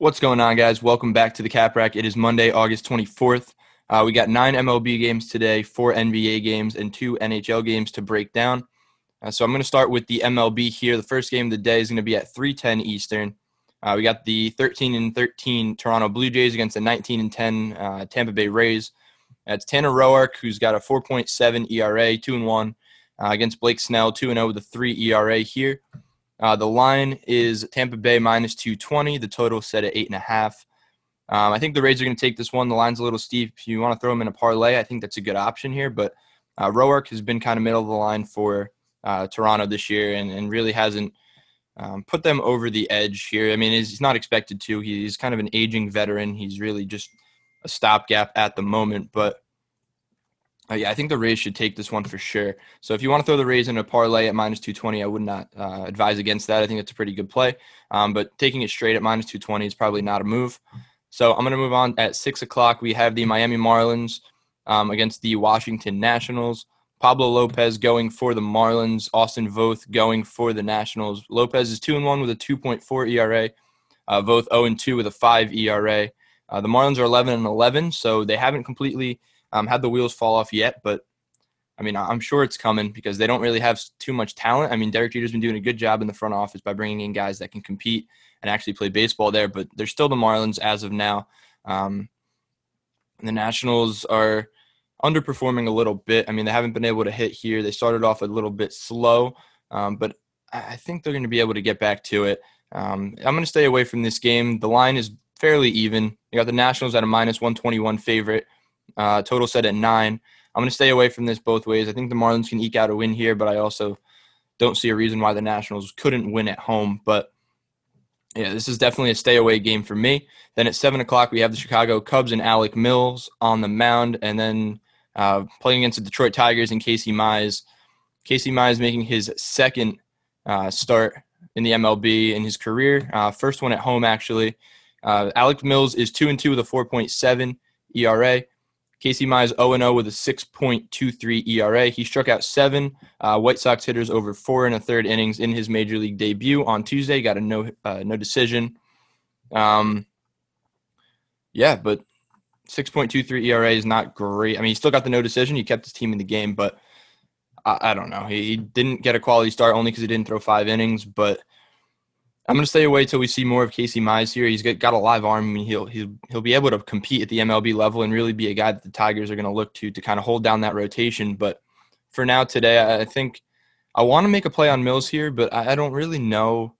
What's going on, guys? Welcome back to the Cap Rack. It is Monday, August 24th. Uh, we got nine MLB games today, four NBA games, and two NHL games to break down. Uh, so I'm going to start with the MLB here. The first game of the day is going to be at 3:10 Eastern. Uh, we got the 13 and 13 Toronto Blue Jays against the 19 and 10 uh, Tampa Bay Rays. That's Tanner Roark, who's got a 4.7 ERA, two and one, uh, against Blake Snell, two and zero with a three ERA here. Uh, the line is Tampa Bay minus 220. The total set at eight and a half. Um, I think the Rays are going to take this one. The line's a little steep. If you want to throw them in a parlay, I think that's a good option here. But uh, Roark has been kind of middle of the line for uh, Toronto this year and, and really hasn't um, put them over the edge here. I mean, he's not expected to. He's kind of an aging veteran. He's really just a stopgap at the moment. But uh, yeah, I think the Rays should take this one for sure. So if you want to throw the Rays in a parlay at minus 220, I would not uh, advise against that. I think it's a pretty good play. Um, but taking it straight at minus 220 is probably not a move. So I'm going to move on. At 6 o'clock, we have the Miami Marlins um, against the Washington Nationals. Pablo Lopez going for the Marlins. Austin Voth going for the Nationals. Lopez is 2 and 1 with a 2.4 ERA. Uh, Voth 0 and 2 with a 5 ERA. Uh, the Marlins are 11 and 11, so they haven't completely – um, had the wheels fall off yet, but I mean, I'm sure it's coming because they don't really have too much talent. I mean, Derek Jeter's been doing a good job in the front office by bringing in guys that can compete and actually play baseball there, but they're still the Marlins as of now. Um, the Nationals are underperforming a little bit. I mean, they haven't been able to hit here. They started off a little bit slow, um, but I think they're going to be able to get back to it. Um, I'm going to stay away from this game. The line is fairly even. You got the Nationals at a minus 121 favorite. Uh, total set at nine. I'm going to stay away from this both ways. I think the Marlins can eke out a win here, but I also don't see a reason why the Nationals couldn't win at home. But yeah, this is definitely a stay away game for me. Then at seven o'clock, we have the Chicago Cubs and Alec Mills on the mound, and then uh, playing against the Detroit Tigers and Casey Mize. Casey Mize making his second uh, start in the MLB in his career, uh, first one at home actually. Uh, Alec Mills is two and two with a 4.7 ERA. Casey Mize 0-0 with a 6.23 ERA. He struck out seven uh, White Sox hitters over four and a third innings in his major league debut on Tuesday. Got a no uh, no decision. Um, yeah, but 6.23 ERA is not great. I mean, he still got the no decision. He kept his team in the game, but I, I don't know. He, he didn't get a quality start only because he didn't throw five innings, but – I'm going to stay away till we see more of Casey Mize here. He's got, got a live arm. I mean, he'll, he'll he'll be able to compete at the MLB level and really be a guy that the Tigers are going to look to to kind of hold down that rotation. But for now today, I think I want to make a play on Mills here, but I don't really know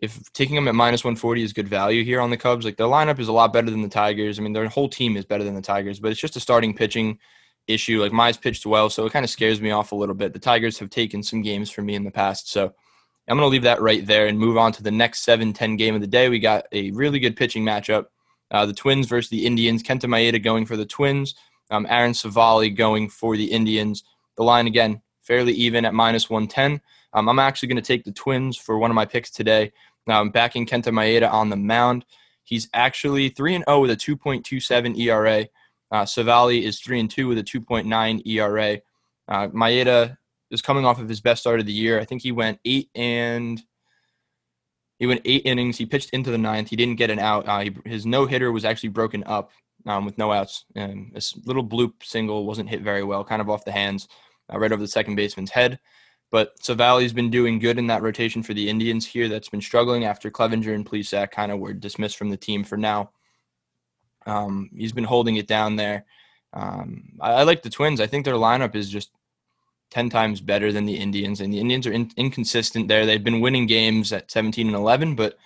if taking him at minus 140 is good value here on the Cubs. Like their lineup is a lot better than the Tigers. I mean, their whole team is better than the Tigers, but it's just a starting pitching issue. Like Mize pitched well, so it kind of scares me off a little bit. The Tigers have taken some games from me in the past, so – I'm going to leave that right there and move on to the next 7 10 game of the day. We got a really good pitching matchup. Uh, the Twins versus the Indians. Kenta Maeda going for the Twins. Um, Aaron Civale going for the Indians. The line, again, fairly even at minus 110. Um, I'm actually going to take the Twins for one of my picks today. I'm backing Kenta Maeda on the mound. He's actually 3 and 0 with a 2.27 ERA. Uh, Civale is 3 and 2 with a 2.9 ERA. Uh, Maeda is coming off of his best start of the year. I think he went eight and he went eight innings. He pitched into the ninth. He didn't get an out. Uh, he, his no hitter was actually broken up um, with no outs. And this little bloop single wasn't hit very well, kind of off the hands, uh, right over the second baseman's head. But Civale's been doing good in that rotation for the Indians here. That's been struggling after Clevinger and Plesac kind of were dismissed from the team for now. Um, he's been holding it down there. Um, I, I like the Twins. I think their lineup is just 10 times better than the Indians. And the Indians are in, inconsistent there. They've been winning games at 17 and 11, but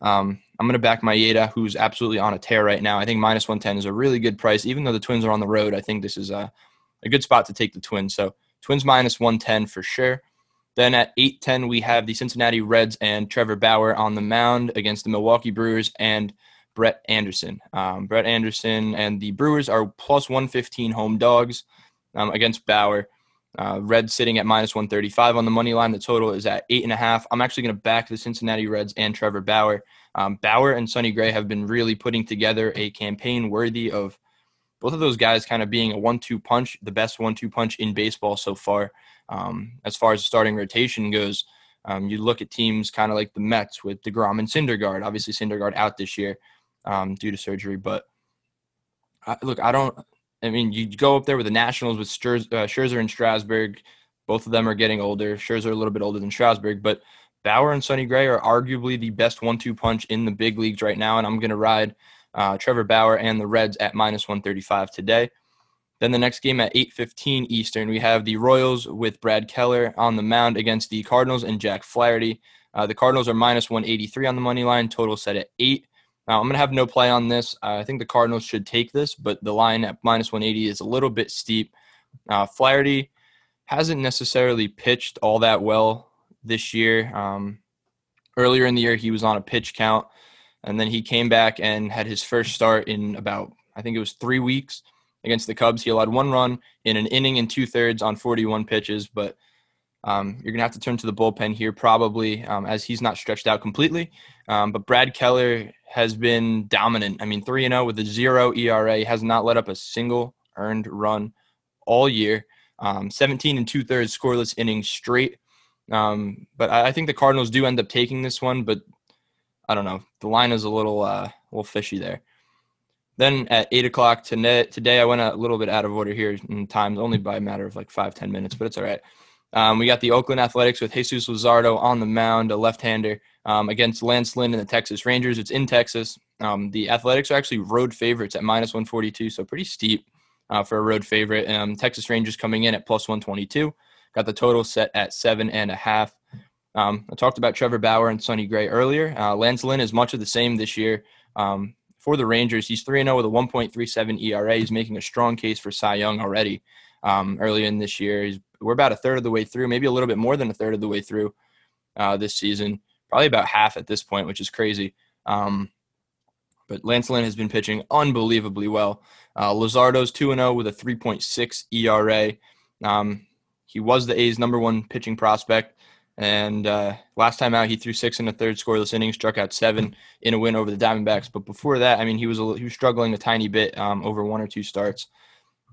um, I'm going to back Maeda, who's absolutely on a tear right now. I think minus 110 is a really good price. Even though the Twins are on the road, I think this is a, a good spot to take the Twins. So Twins minus 110 for sure. Then at 810, we have the Cincinnati Reds and Trevor Bauer on the mound against the Milwaukee Brewers and Brett Anderson. Um, Brett Anderson and the Brewers are plus 115 home dogs um, against Bauer. Uh, Red sitting at minus 135 on the money line. The total is at eight and a half. I'm actually going to back the Cincinnati Reds and Trevor Bauer. Um, Bauer and Sonny Gray have been really putting together a campaign worthy of both of those guys kind of being a one-two punch, the best one-two punch in baseball so far. Um, as far as the starting rotation goes, Um, you look at teams kind of like the Mets with DeGrom and Syndergaard. Obviously, Syndergaard out this year um, due to surgery, but I, look, I don't. I mean, you go up there with the Nationals with Scherzer, uh, Scherzer and Strasburg. Both of them are getting older. Scherzer a little bit older than Strasburg, but Bauer and Sonny Gray are arguably the best one-two punch in the big leagues right now, and I'm going to ride uh, Trevor Bauer and the Reds at minus 135 today. Then the next game at 8:15 Eastern, we have the Royals with Brad Keller on the mound against the Cardinals and Jack Flaherty. Uh, the Cardinals are minus 183 on the money line, total set at eight. Now I'm going to have no play on this. Uh, I think the Cardinals should take this, but the line at minus 180 is a little bit steep. Uh, Flaherty hasn't necessarily pitched all that well this year. Um, earlier in the year, he was on a pitch count, and then he came back and had his first start in about, I think it was three weeks against the Cubs. He allowed one run in an inning and two thirds on 41 pitches, but um, you're going to have to turn to the bullpen here probably um, as he's not stretched out completely. Um, but Brad Keller has been dominant. I mean, 3 0 with a zero ERA, has not let up a single earned run all year. Um, 17 and two thirds scoreless innings straight. Um, but I, I, think the Cardinals do end up taking this one, but I don't know. The line is a little, uh, a little fishy there. Then at eight o'clock today, I went a little bit out of order here in times, only by a matter of like five ten minutes, but it's all right. Um, we got the Oakland Athletics with Jesus Luzardo on the mound, a left-hander, um, against Lance Lynn and the Texas Rangers. It's in Texas. Um, the Athletics are actually road favorites at minus 142, so pretty steep uh, for a road favorite. Um, Texas Rangers coming in at plus 122. Got the total set at seven and a half. Um, I talked about Trevor Bauer and Sonny Gray earlier. Uh, Lance Lynn is much of the same this year. Um, for the Rangers, he's 3 0 with a 1.37 ERA. He's making a strong case for Cy Young already um, early in this year. He's, we're about a third of the way through, maybe a little bit more than a third of the way through uh, this season. Probably about half at this point, which is crazy. Um, but Lance Lynn has been pitching unbelievably well. Uh, Luzardo's 2 0 with a 3.6 ERA. Um, he was the A's number one pitching prospect. And uh, last time out, he threw six in the third scoreless inning, struck out seven in a win over the Diamondbacks. But before that, I mean, he was a, he was struggling a tiny bit um, over one or two starts.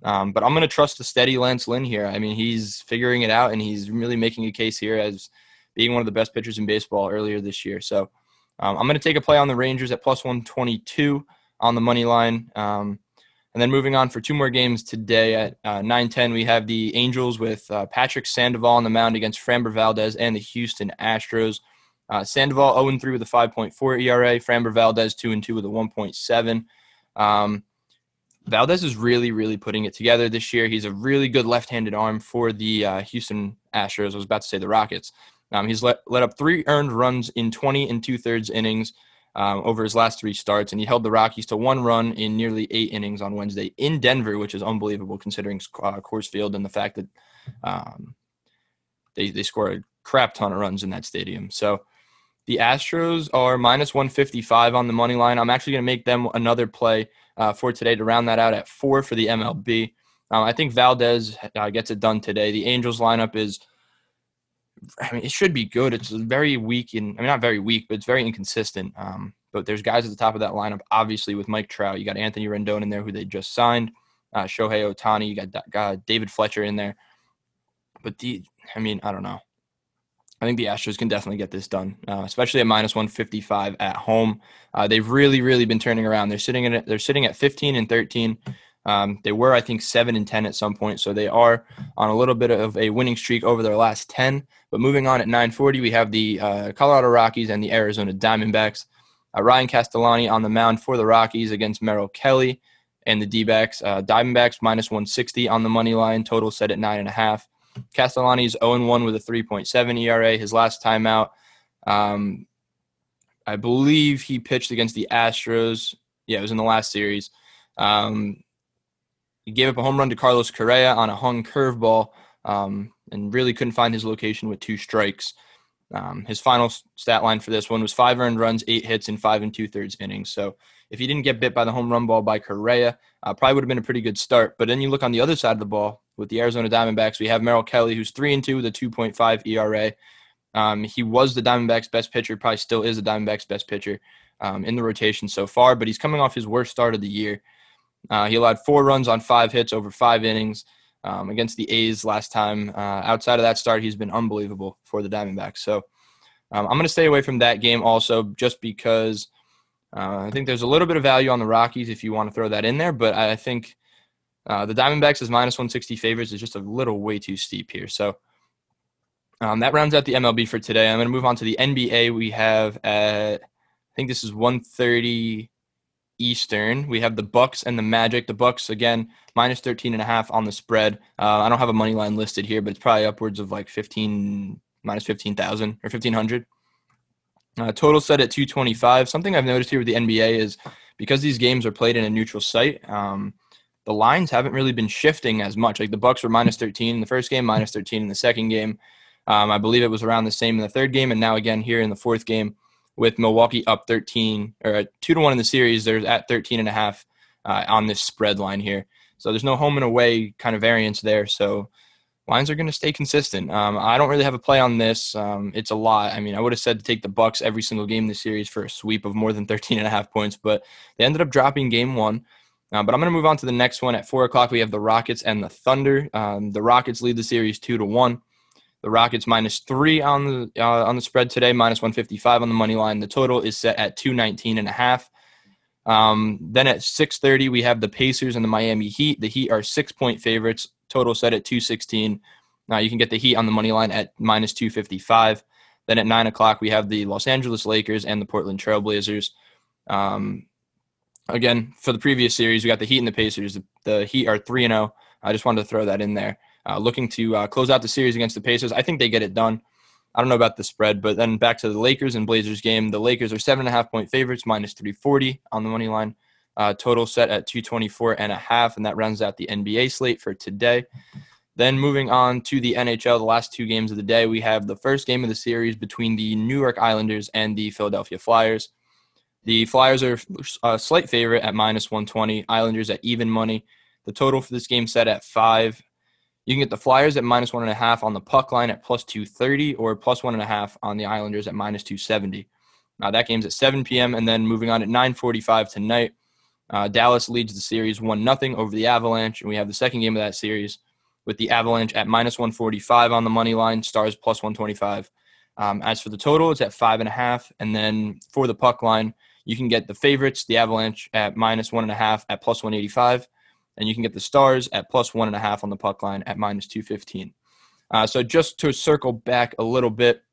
Um, but I'm going to trust the steady Lance Lynn here. I mean, he's figuring it out, and he's really making a case here as being one of the best pitchers in baseball earlier this year. So um, I'm going to take a play on the Rangers at plus 122 on the money line. Um, and then moving on for two more games today at uh, 9:10, we have the Angels with uh, Patrick Sandoval on the mound against Framber Valdez and the Houston Astros. Uh, Sandoval 0-3 with a 5.4 ERA. Framber Valdez 2-2 with a 1.7. Um, Valdez is really, really putting it together this year. He's a really good left-handed arm for the uh, Houston Astros. I was about to say the Rockets. Um, he's let, let up three earned runs in 20 and two-thirds innings um, over his last three starts, and he held the Rockies to one run in nearly eight innings on Wednesday in Denver, which is unbelievable considering uh, Coors Field and the fact that um, they they score a crap ton of runs in that stadium. So the Astros are minus 155 on the money line. I'm actually going to make them another play uh, for today to round that out at four for the MLB. Um, I think Valdez uh, gets it done today. The Angels lineup is I mean, it should be good. It's very weak, and I mean, not very weak, but it's very inconsistent. Um, but there's guys at the top of that lineup, obviously, with Mike Trout. You got Anthony Rendon in there, who they just signed. Uh, Shohei Ohtani. You got uh, David Fletcher in there. But the, I mean, I don't know. I think the Astros can definitely get this done, uh, especially at minus 155 at home. Uh, they've really, really been turning around. They're sitting at they're sitting at 15 and 13. Um, they were, I think, seven and ten at some point, so they are on a little bit of a winning streak over their last ten. But moving on at 9:40, we have the uh, Colorado Rockies and the Arizona Diamondbacks. Uh, Ryan Castellani on the mound for the Rockies against Merrill Kelly and the D-backs. Uh, Diamondbacks minus 160 on the money line, total set at nine and a half. Castellani's 0-1 with a 3.7 ERA. His last time out, um, I believe he pitched against the Astros. Yeah, it was in the last series. Um, he gave up a home run to Carlos Correa on a hung curveball um, and really couldn't find his location with two strikes. Um, his final stat line for this one was five earned runs, eight hits in five and two thirds innings. So if he didn't get bit by the home run ball by Correa, uh, probably would have been a pretty good start. But then you look on the other side of the ball with the Arizona Diamondbacks, we have Merrill Kelly, who's three and two with a 2.5 ERA. Um, he was the Diamondbacks' best pitcher, probably still is the Diamondbacks' best pitcher um, in the rotation so far, but he's coming off his worst start of the year. Uh, he allowed four runs on five hits over five innings um, against the A's last time. Uh, outside of that start, he's been unbelievable for the Diamondbacks. So Um, I'm going to stay away from that game also just because uh, I think there's a little bit of value on the Rockies if you want to throw that in there, but I think uh, the Diamondbacks is minus 160 favorites is just a little way too steep here. So um, that rounds out the MLB for today. I'm going to move on to the NBA. We have at I think this is 1:30 Eastern. We have the Bucks and the Magic. The Bucks again minus 13 and a half on the spread. Uh, I don't have a money line listed here, but it's probably upwards of like 15 minus 15,000 or 1500. Uh, total set at 225. Something I've noticed here with the NBA is because these games are played in a neutral site, um, the lines haven't really been shifting as much. Like the Bucks were minus 13 in the first game, minus 13 in the second game. Um, I believe it was around the same in the third game, and now again here in the fourth game with Milwaukee up 13 or two to one in the series. They're at 13 and a half uh, on this spread line here. So there's no home and away kind of variance there. So lines are going to stay consistent. Um, I don't really have a play on this. Um, it's a lot. I mean, I would have said to take the Bucks every single game in the series for a sweep of more than 13 and a half points, but they ended up dropping game one. Uh, but I'm going to move on to the next one. At four o'clock, we have the Rockets and the Thunder. Um, the Rockets lead the series two to one. The Rockets minus three on the uh, on the spread today, minus 155 on the money line. The total is set at 219 and a half. Um, then at 6:30, we have the Pacers and the Miami Heat. The Heat are six point favorites. Total set at 216. Now you can get the Heat on the money line at minus 255. Then at nine o'clock, we have the Los Angeles Lakers and the Portland Trailblazers. Um, again, for the previous series, we got the Heat and the Pacers. The, the Heat are three and zero. Oh. I just wanted to throw that in there. Uh, looking to uh, close out the series against the Pacers. I think they get it done. I don't know about the spread, but then back to the Lakers and Blazers game. The Lakers are seven and a half point favorites, minus 340 on the money line. Uh, total set at 224 and a half, and that rounds out the NBA slate for today. Then moving on to the NHL, the last two games of the day, we have the first game of the series between the New York Islanders and the Philadelphia Flyers. The Flyers are a slight favorite at minus 120, Islanders at even money. The total for this game set at five. You can get the Flyers at minus one and a half on the puck line at plus 230 or plus one and a half on the Islanders at minus 270. Now that game's at 7 p.m. and then moving on at 9:45 tonight. Uh, Dallas leads the series 1 0 over the Avalanche, and we have the second game of that series with the Avalanche at minus 145 on the money line, Stars plus 125. Um, as for the total, it's at 5.5. And then for the puck line, you can get the favorites, the Avalanche, at minus 1.5 at plus 185. And you can get the Stars at plus 1.5 on the puck line at minus 215. Uh, so just to circle back a little bit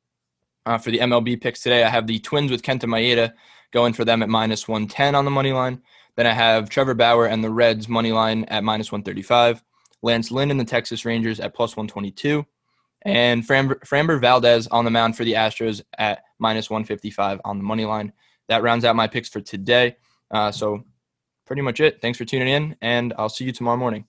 uh, for the MLB picks today, I have the Twins with Kenta Maeda going for them at minus 110 on the money line. Then I have Trevor Bauer and the Reds money line at minus 135. Lance Lynn and the Texas Rangers at plus 122. And Framber, Framber Valdez on the mound for the Astros at minus 155 on the money line. That rounds out my picks for today. Uh, so pretty much it. Thanks for tuning in, and I'll see you tomorrow morning.